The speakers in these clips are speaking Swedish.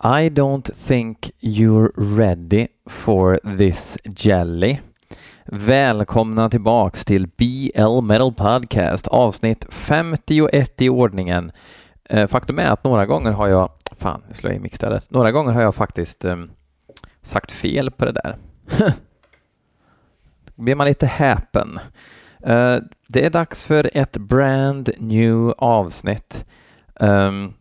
I don't think you're ready for this jelly. Välkomna tillbaks till BL Metal Podcast avsnitt 51 i ordningen. Eh, faktum är att några gånger har jag, fan, nu slår jag i mixstället. Några gånger har jag faktiskt um, sagt fel på det där. Då blir man lite häpen. Uh, det är dags för ett brand new avsnitt. Um,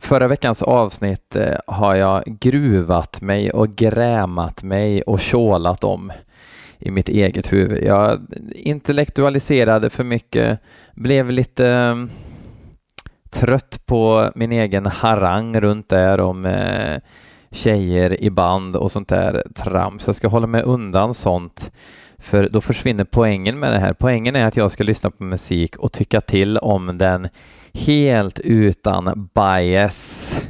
Förra veckans avsnitt eh, har jag gruvat mig och grämat mig och tjålat om i mitt eget huvud. Jag intellektualiserade för mycket, blev lite eh, trött på min egen harang runt där om eh, tjejer i band och sånt där trams. Jag ska hålla mig undan sånt för då försvinner poängen med det här. Poängen är att jag ska lyssna på musik och tycka till om den helt utan bias.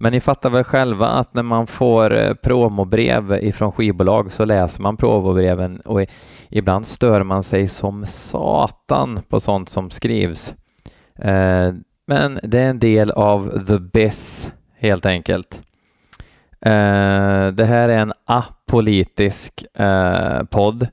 Men ni fattar väl själva att när man får eh, promobrev ifrån skivbolag så läser man promobreven och ibland stör man sig som satan på sånt som skrivs. Eh, men det är en del av the biz helt enkelt. Eh, det här är en apolitisk podd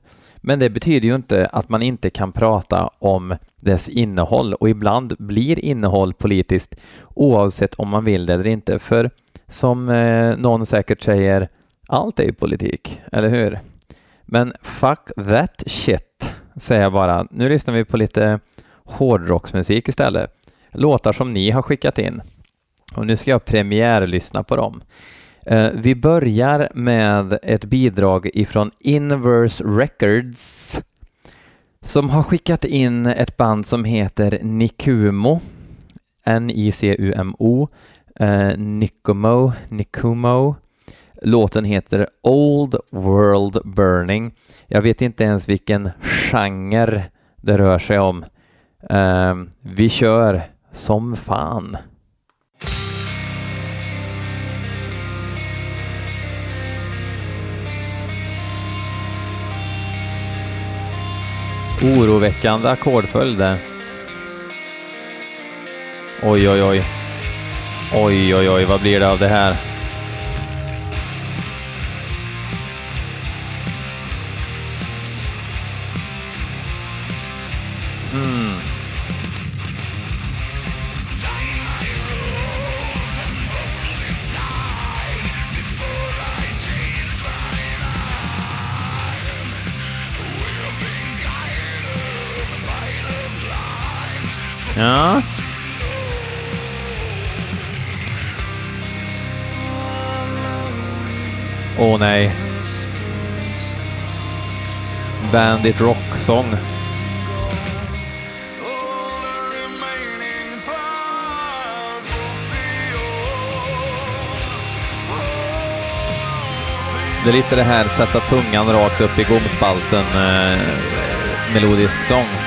men det betyder ju inte att man inte kan prata om dess innehåll och ibland blir innehåll politiskt oavsett om man vill det eller inte. För som eh, någon säkert säger, allt är ju politik, eller hur? Men fuck that shit, säger jag bara. Nu lyssnar vi på lite hårdrocksmusik istället. Låtar som ni har skickat in. Och nu ska jag premiärlyssna på dem. Eh, vi börjar med ett bidrag ifrån Inverse Records som har skickat in ett band som heter Nikumo, N-I-C-U-M-O, eh, Nikumo, Nikumo. Låten heter Old World Burning. Jag vet inte ens vilken genre det rör sig om. Eh, vi kör som fan. Oroväckande ackordföljd där. Oj, oj, oj. Oj, oj, oj, vad blir det av det här? Mm. Ja. Åh oh, nej. Bandit Rock-sång. Det är lite det här sätta tungan rakt upp i gomspalten eh, melodisk sång.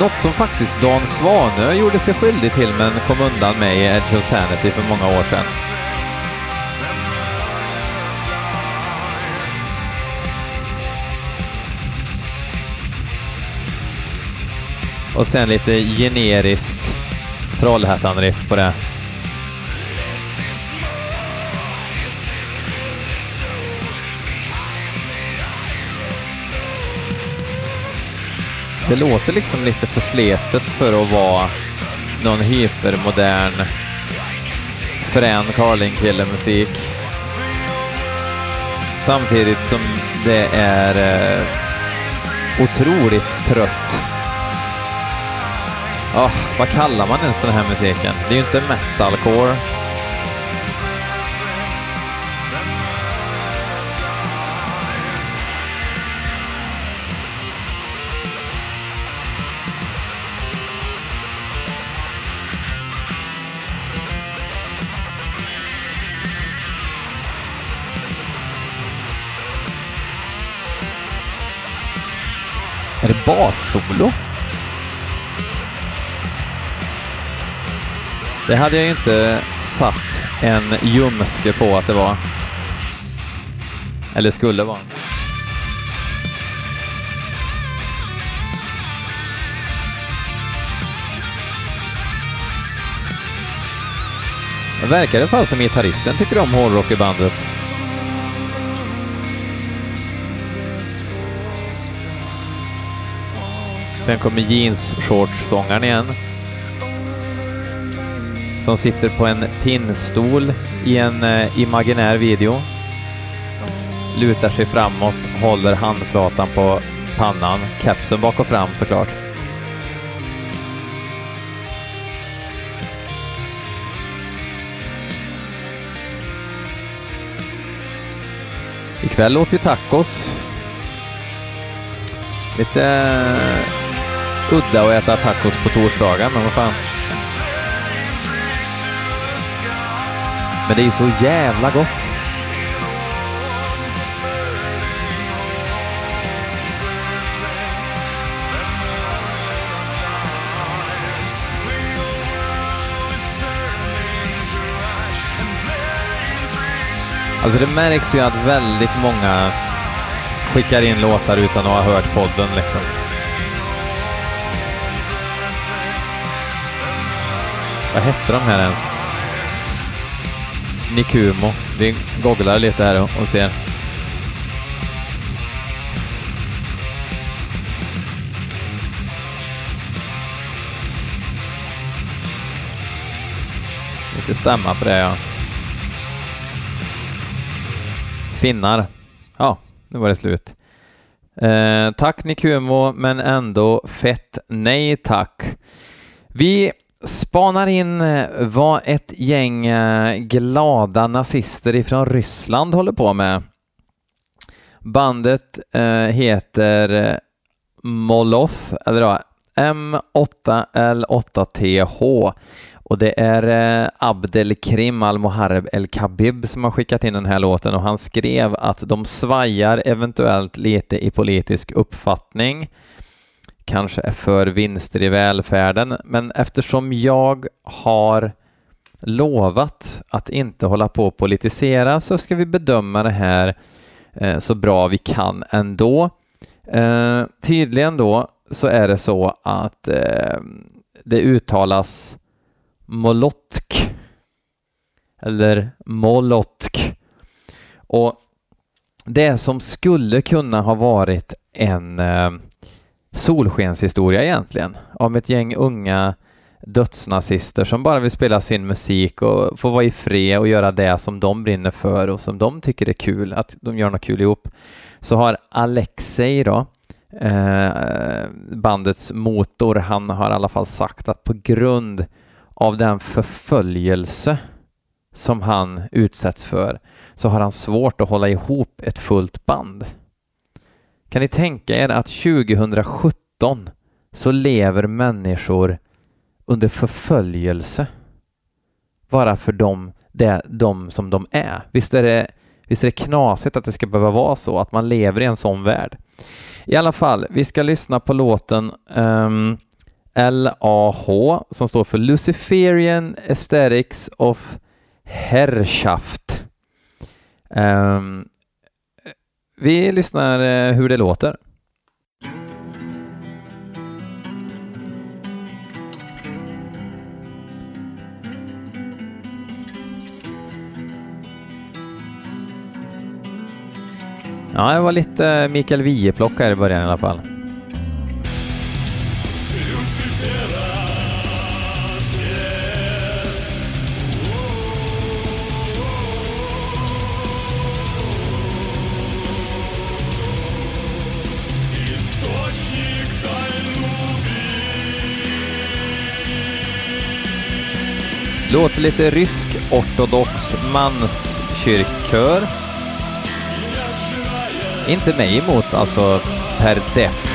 Något som faktiskt Dan Svanö gjorde sig skyldig till men kom undan med i Edge of Sanity för många år sedan. Och sen lite generiskt Trollhättan-riff på det. Det låter liksom lite försletet för att vara någon hypermodern frän Carling-kille-musik. Samtidigt som det är eh, otroligt trött. Oh, vad kallar man ens den här musiken? Det är ju inte metalcore. Bassolo? Det hade jag inte satt en ljumske på att det var. Eller skulle vara. Det verkar i alla fall som gitarristen tycker om hårdrock i bandet. Sen kommer jeans-shorts-sångaren igen. Som sitter på en pinnstol i en eh, imaginär video. Lutar sig framåt, håller handflatan på pannan, kepsen bak och fram såklart. Ikväll åt vi tacos. Lite eh, udda att äta tacos på torsdagar, men vad fan. Men det är ju så jävla gott. Alltså det märks ju att väldigt många skickar in låtar utan att ha hört podden liksom. Vad hette de här ens? Nikumo. Vi googlar lite här och ser. Lite stämma på det ja. Finnar. Ja, nu var det slut. Eh, tack Nikumo, men ändå fett nej tack. Vi spanar in eh, vad ett gäng eh, glada nazister ifrån Ryssland håller på med. Bandet eh, heter Moloth, eller då, M8L8TH och det är Abdelkrim Al-Muharreb El-Khabib som har skickat in den här låten. Och han skrev att de svajar eventuellt lite i politisk uppfattning, kanske är för vinster i välfärden, men eftersom jag har lovat att inte hålla på och politisera så ska vi bedöma det här eh, så bra vi kan ändå. Eh, tydligen då så är det så att eh, det uttalas Molotk eller Molotk. Och det som skulle kunna ha varit en eh, solskenshistoria egentligen om ett gäng unga dödsnazister som bara vill spela sin musik och få vara i fred och göra det som de brinner för och som de tycker är kul, att de gör något kul ihop. Så har Alexei då, eh, bandets motor, han har i alla fall sagt att på grund av den förföljelse som han utsätts för så har han svårt att hålla ihop ett fullt band. Kan ni tänka er att 2017 så lever människor under förföljelse bara för dem, det, de som de är. Visst är, det, visst är det knasigt att det ska behöva vara så, att man lever i en sån värld. I alla fall, vi ska lyssna på låten ehm, um, LAH som står för Luciferian Aesthetics of Herrschaft. Um, vi lyssnar eh, hur det låter. Ja, det var lite Mikael Wiehe-plock här i början i alla fall. Låter lite rysk ortodox manskyrkkör. Inte mig emot alltså per def.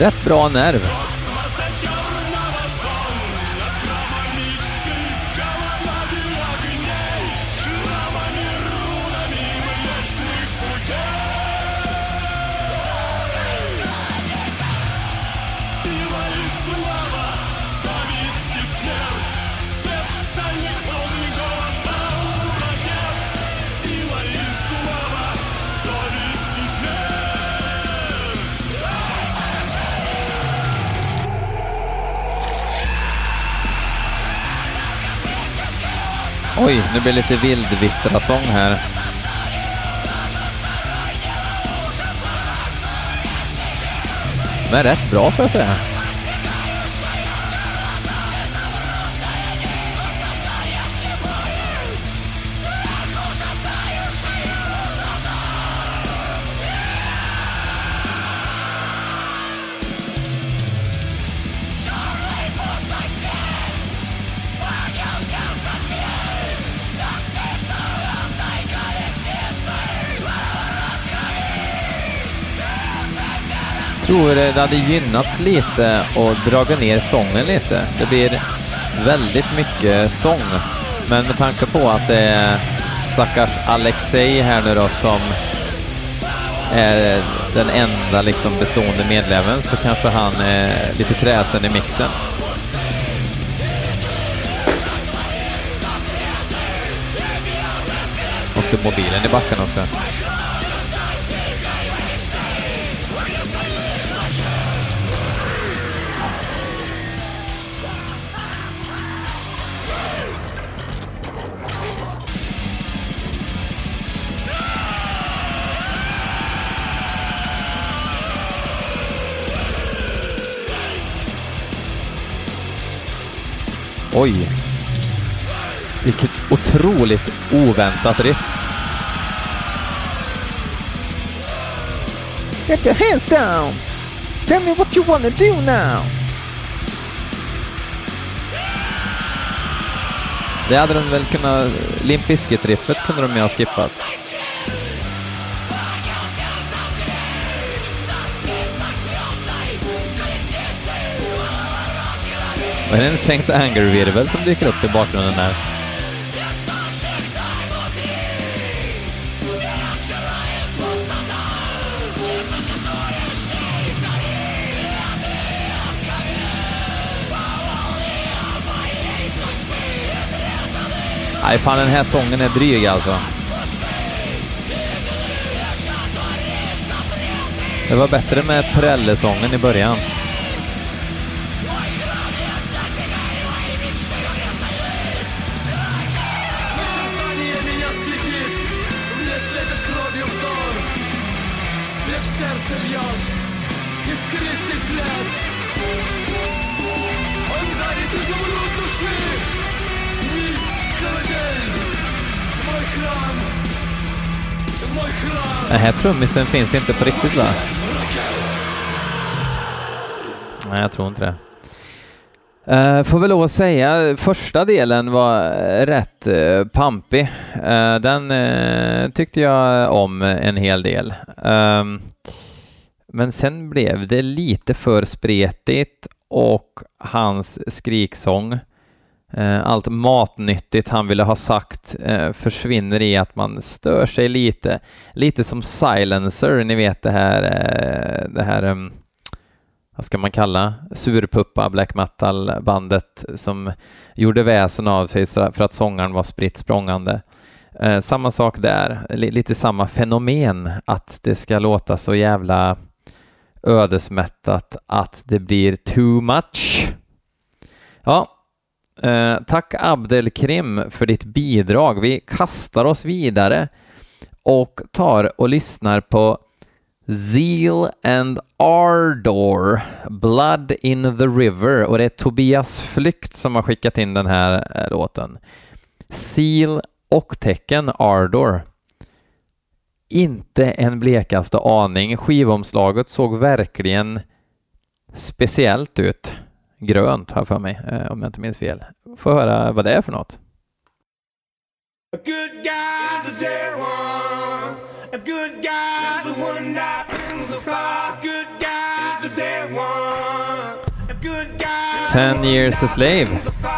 Rätt bra nerv. Oj, nu blir det lite vildvittra-sång här. Men rätt bra får jag säga. Tror eh, det hade gynnats lite och dragit ner sången lite. Det blir väldigt mycket sång. Men med tanke på att det är stackars Alexei här nu då som är den enda liksom bestående medlemmen så kanske han är lite kräsen i mixen. Och mobilen i backen också. Oj! Vilket otroligt oväntat riff. Get your hands down! Tell me what you wanna do now! Det hade de väl kunnat... Limp Bizkit-riffet kunde de ju ha skippat. Och är det en sänkt Anger-virvel som dyker upp i bakgrunden där? Nej, fan den här sången är dryg alltså. Det var bättre med Prelle-sången i början. Den här trummisen finns inte på riktigt va? Nej, jag tror inte det. Uh, får väl lov att säga, första delen var eh, rätt uh, pampig. Uh, den uh, tyckte jag om en hel del. Ehm, men sen blev det lite för spretigt och hans skriksång Eh, allt matnyttigt han ville ha sagt eh, försvinner i att man stör sig lite. Lite som Silencer, ni vet det här, eh, det här ehm, vad ska man kalla, surpuppa black metal-bandet som gjorde väsen av sig för att sångaren var spritt språngande. Samma sak där, lite samma fenomen, att det ska låta så jävla ödesmättat att det blir too much. Ja, Eh, tack Abdelkrim för ditt bidrag. Vi kastar oss vidare och tar och lyssnar på Zeal and Ardor, Blood in the River och det är Tobias Flykt som har skickat in den här eh, låten. Seal och tecken Ardor. Inte en blekaste aning. Skivomslaget såg verkligen speciellt ut grönt har för mig, eh, om jag inte minns fel. Få höra vad det är för något. Ten years a slave.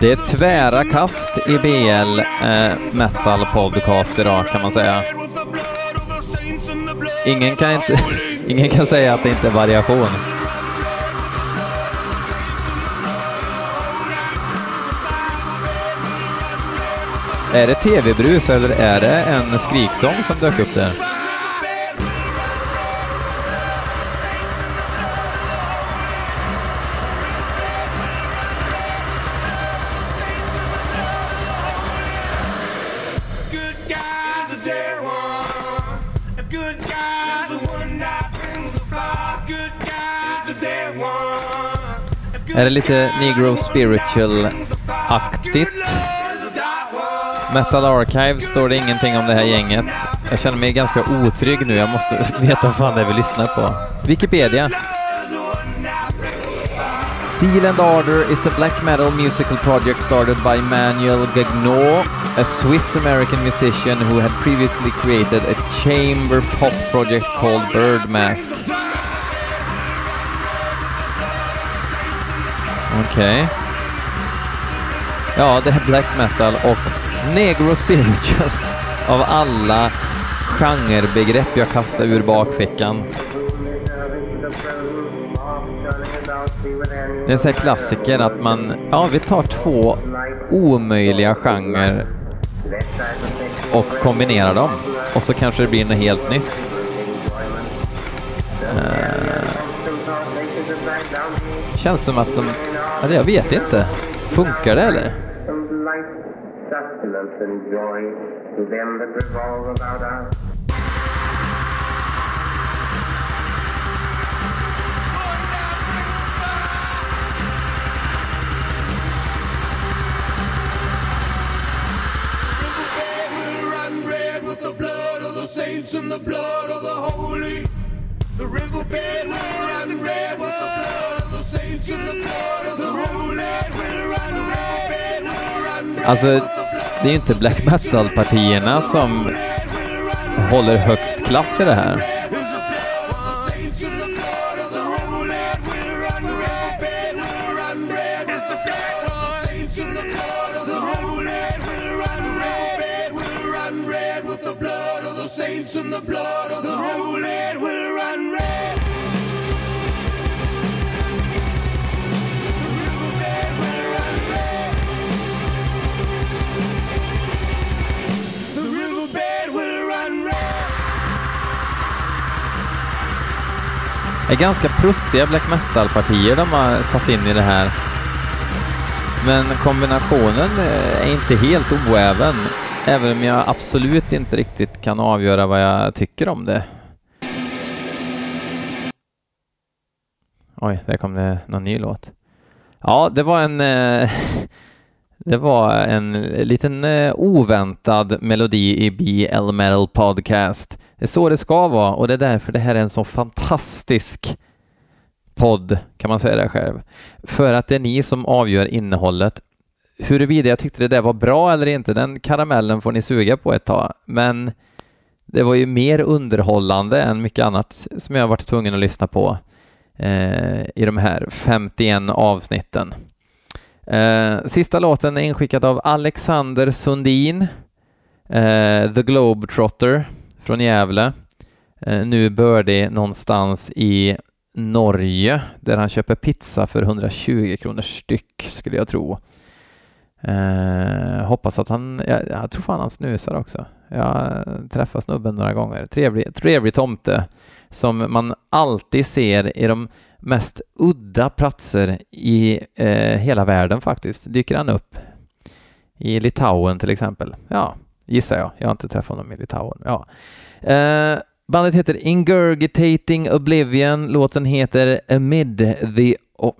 Det är tvära kast i BL eh, Metal Podcast idag kan man säga. Ingen kan, inte, ingen kan säga att det inte är variation. Är det tv-brus eller är det en skriksång som dök upp där? Är det lite Negro Spiritual-aktigt? Metal Archive står det ingenting om det här gänget. Jag känner mig ganska otrygg nu, jag måste veta vad fan det är vi lyssnar på. Wikipedia. Seal and Order is a black metal musical project started by Manuel Gagnon, a Swiss-American musician who had previously created a chamber pop project called Bird Mask. Okej. Ja, det är black metal och negro spirituals av alla genrebegrepp jag kastar ur bakfickan. Det är en sån här klassiker att man, ja vi tar två omöjliga genrer och kombinerar dem och så kanske det blir något helt nytt. Eh, känns som att de, eller jag vet inte. Funkar det eller? the blood of the saints and the blood of the holy. The riverbed will run red with the blood of the saints and the blood Alltså, det är ju inte black metal-partierna som håller högst klass i det här. Saints the blood är ganska pruttiga black metal-partier de har satt in i det här. Men kombinationen eh, är inte helt oäven, även om jag absolut inte riktigt kan avgöra vad jag tycker om det. Oj, där kom det någon ny låt. Ja, det var en... Eh, Det var en liten eh, oväntad melodi i BL Metal Podcast. Det är så det ska vara och det är därför det här är en så fantastisk podd, kan man säga det själv. För att det är ni som avgör innehållet. Huruvida jag tyckte det där var bra eller inte, den karamellen får ni suga på ett tag. Men det var ju mer underhållande än mycket annat som jag har varit tvungen att lyssna på eh, i de här 51 avsnitten. Eh, sista låten är inskickad av Alexander Sundin, eh, The Globetrotter från Gävle. Eh, nu bördig någonstans i Norge där han köper pizza för 120 kronor styck skulle jag tro. Eh, hoppas att han, jag, jag tror fan han snusar också. Jag träffade snubben några gånger. Trevlig, trevlig tomte som man alltid ser i de mest udda platser i eh, hela världen faktiskt. Dyker han upp. I Litauen till exempel. Ja, gissar jag. Jag har inte träffat honom i Litauen. Ja. Eh, bandet heter Ingurgitating Oblivion. Låten heter Amid the... Oh.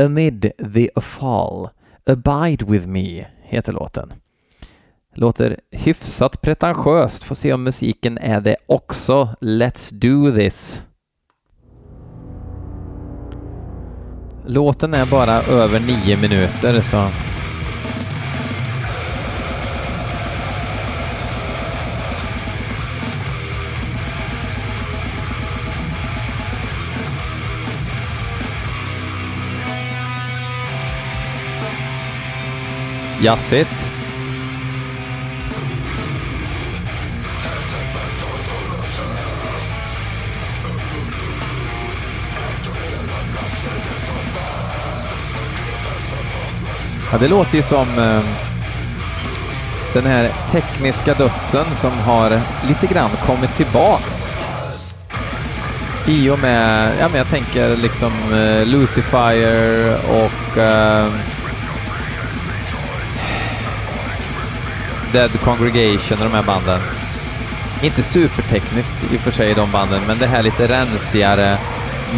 Amid the Fall. Abide with me heter låten. Låter hyfsat pretentiöst. Får se om musiken är det också. Let's do this. Låten är bara över nio minuter så... Jazzigt. Ja, det låter ju som... Eh, Den här tekniska dödsen som har lite grann kommit tillbaks. I och med, ja men jag tänker liksom eh, Lucifer och eh, Dead Congregation och de här banden. Inte supertekniskt i och för sig de banden, men det här lite rensigare,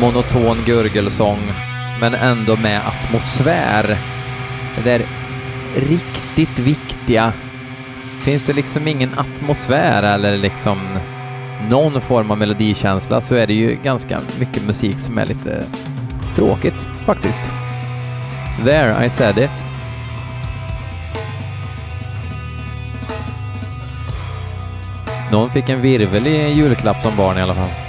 monoton gurgelsång, men ändå med atmosfär. Det där riktigt viktiga. Finns det liksom ingen atmosfär eller liksom någon form av melodikänsla så är det ju ganska mycket musik som är lite tråkigt faktiskt. There, I said it. Någon fick en virvel i en julklapp som barn i alla fall.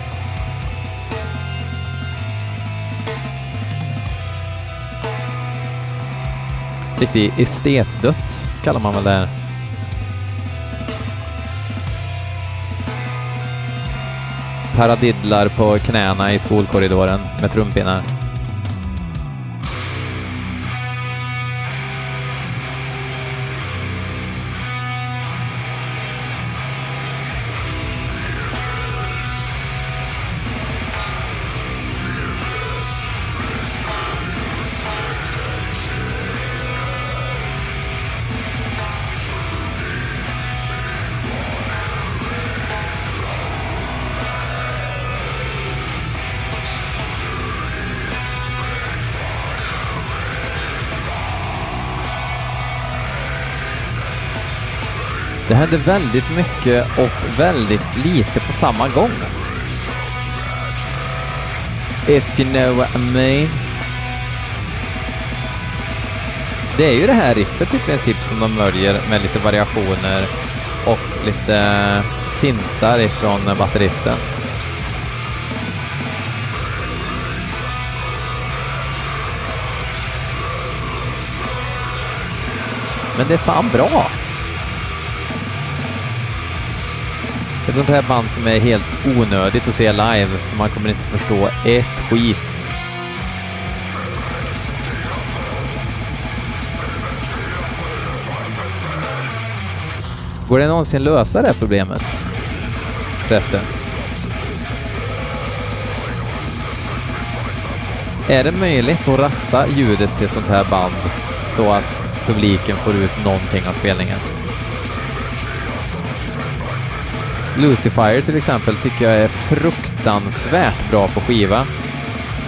Riktig estetdött, kallar man väl det här. Paradiddlar på knäna i skolkorridoren med trumpinnar. Händer väldigt mycket och väldigt lite på samma gång. If you know what I mean. Det är ju det här riffet typ, i princip som de möljer med lite variationer och lite fintar ifrån batteristen. Men det är fan bra! Ett sånt här band som är helt onödigt att se live, för man kommer inte förstå ett skit. Går det någonsin lösa det här problemet? Förresten. Är det möjligt att ratta ljudet till sånt här band så att publiken får ut någonting av spelningen? Lucifer till exempel tycker jag är fruktansvärt bra på skiva.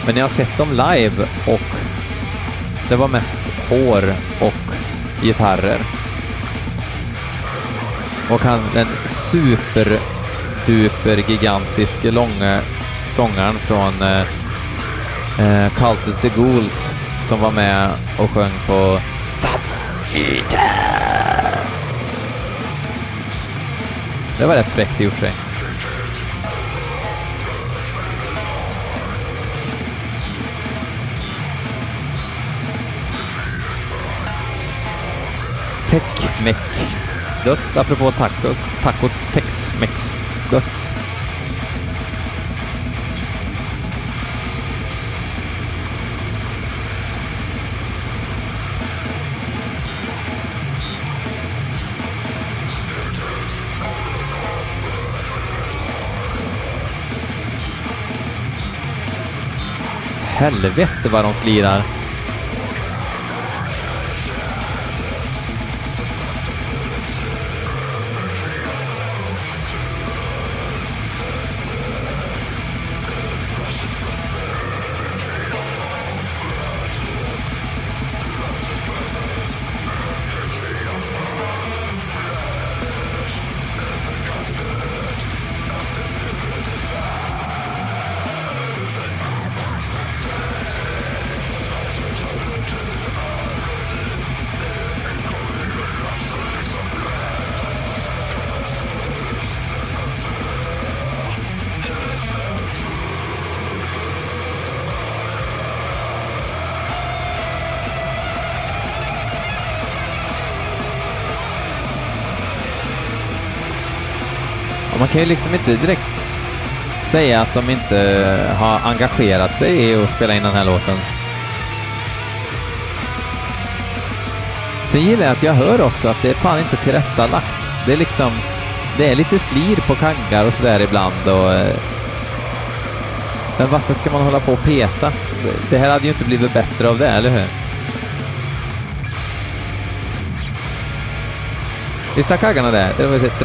Men jag har sett dem live och det var mest hår och gitarrer. Och han, den superduper gigantiske långa sångaren från eh, eh Cultus the Ghouls som var med och sjöng på Submeter. Det var rätt fräckt i och för sig. Tech-mech. Döds, apropå tacos. Tacos, Tex-mex. Döds. Helvete vad de slirar. Kan ju liksom inte direkt säga att de inte har engagerat sig i att spela in den här låten. Sen gillar jag att jag hör också att det är fan inte tillrättalagt. Det är liksom, det är lite slir på kaggar och sådär ibland och... Eh, men varför ska man hålla på och peta? Det- Det här hade ju inte blivit bättre av det, eller hur? Visst har kaggarna det? Det var ett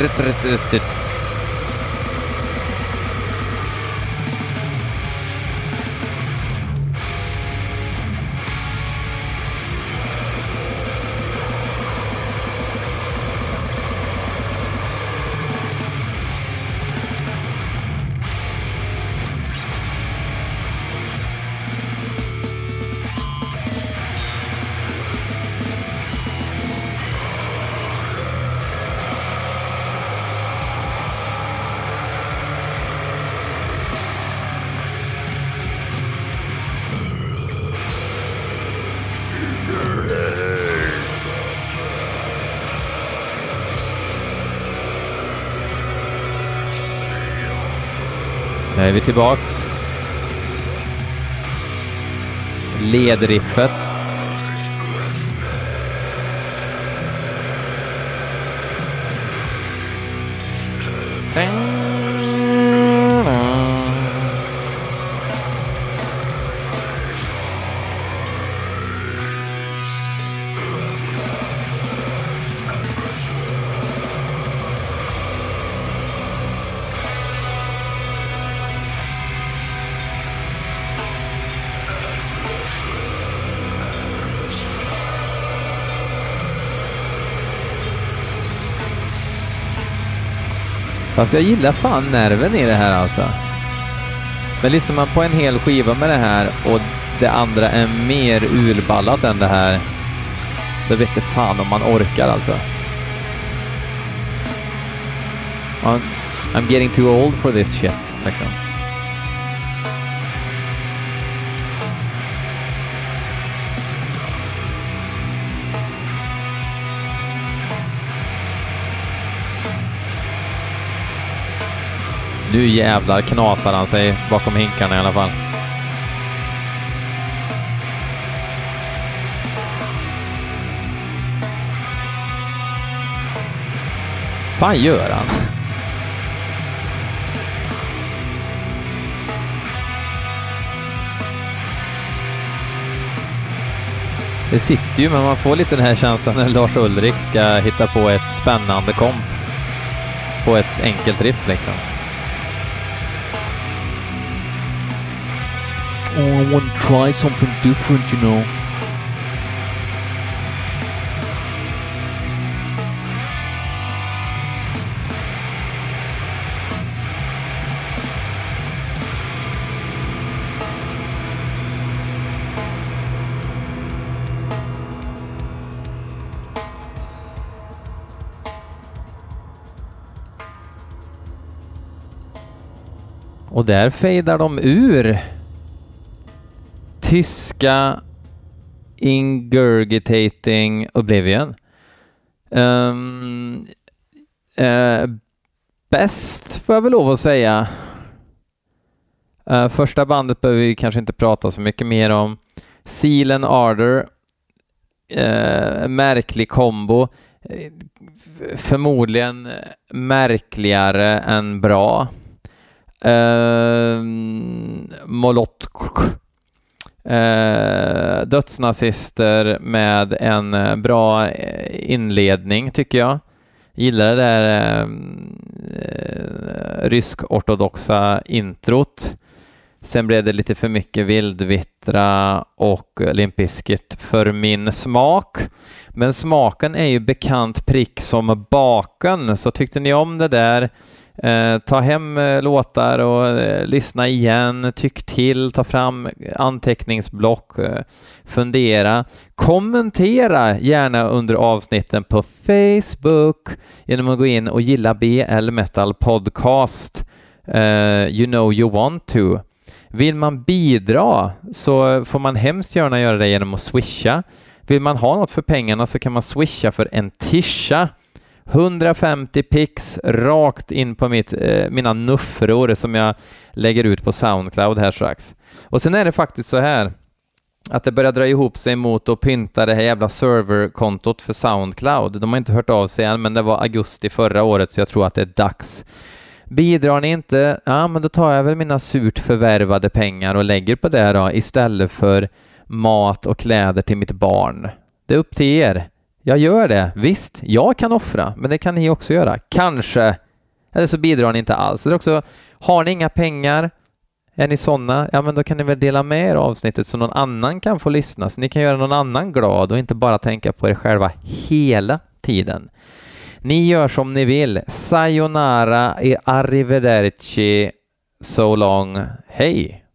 är vi tillbaks. Ledriffet. Fast jag gillar fan nerven i det här alltså. Men lyssnar man på en hel skiva med det här och det andra är mer urballat än det här, då vet det fan om man orkar alltså. I'm, I'm getting too old for this shit, liksom. Nu jävlar knasar han sig bakom hinkarna i alla fall. fan gör han? Det sitter ju, men man får lite den här känslan när Lars Ulrik ska hitta på ett spännande komp på ett enkelt riff liksom. Oh, I want to try something different, you know. Och där fejdar de ur tyska Ingurgitating Oblivion. Um, uh, bäst får jag väl lov att säga. Uh, första bandet behöver vi kanske inte prata så mycket mer om. Seal and Ardor. Uh, märklig kombo. Förmodligen märkligare än bra. Ehm, uh, Molot eh, dödsnazister med en eh, bra eh, inledning tycker jag. Gillar det där eh, eh, rysk-ortodoxa introt. Sen blev det lite för mycket vildvittra och Limp Bizkit för min smak. Men smaken är ju bekant prick som baken, så tyckte ni om det där Eh, ta hem eh, låtar och eh, lyssna igen, tyck till, ta fram anteckningsblock, eh, fundera. Kommentera gärna under avsnitten på Facebook genom att gå in och gilla BL Metal Podcast. Eh, you know you want to. Vill man bidra så får man hemskt gärna göra det genom att swisha. Vill man ha något för pengarna så kan man swisha för en tisha. 150 pix rakt in på mitt, eh, mina nuffror som jag lägger ut på Soundcloud här strax. Och sen är det faktiskt så här att det börjar dra ihop sig mot att pynta det här jävla serverkontot för Soundcloud. De har inte hört av sig än, men det var augusti förra året, så jag tror att det är dags. Bidrar ni inte, ja men då tar jag väl mina surt förvärvade pengar och lägger på det då, istället för mat och kläder till mitt barn. Det är upp till er. Jag gör det, visst, jag kan offra, men det kan ni också göra. Kanske. Eller så bidrar ni inte alls. Eller också, har ni inga pengar, är ni sådana, ja men då kan ni väl dela med er avsnittet så någon annan kan få lyssna, så ni kan göra någon annan glad och inte bara tänka på er själva hela tiden. Ni gör som ni vill. Sayonara, arrivederci, so long, hej!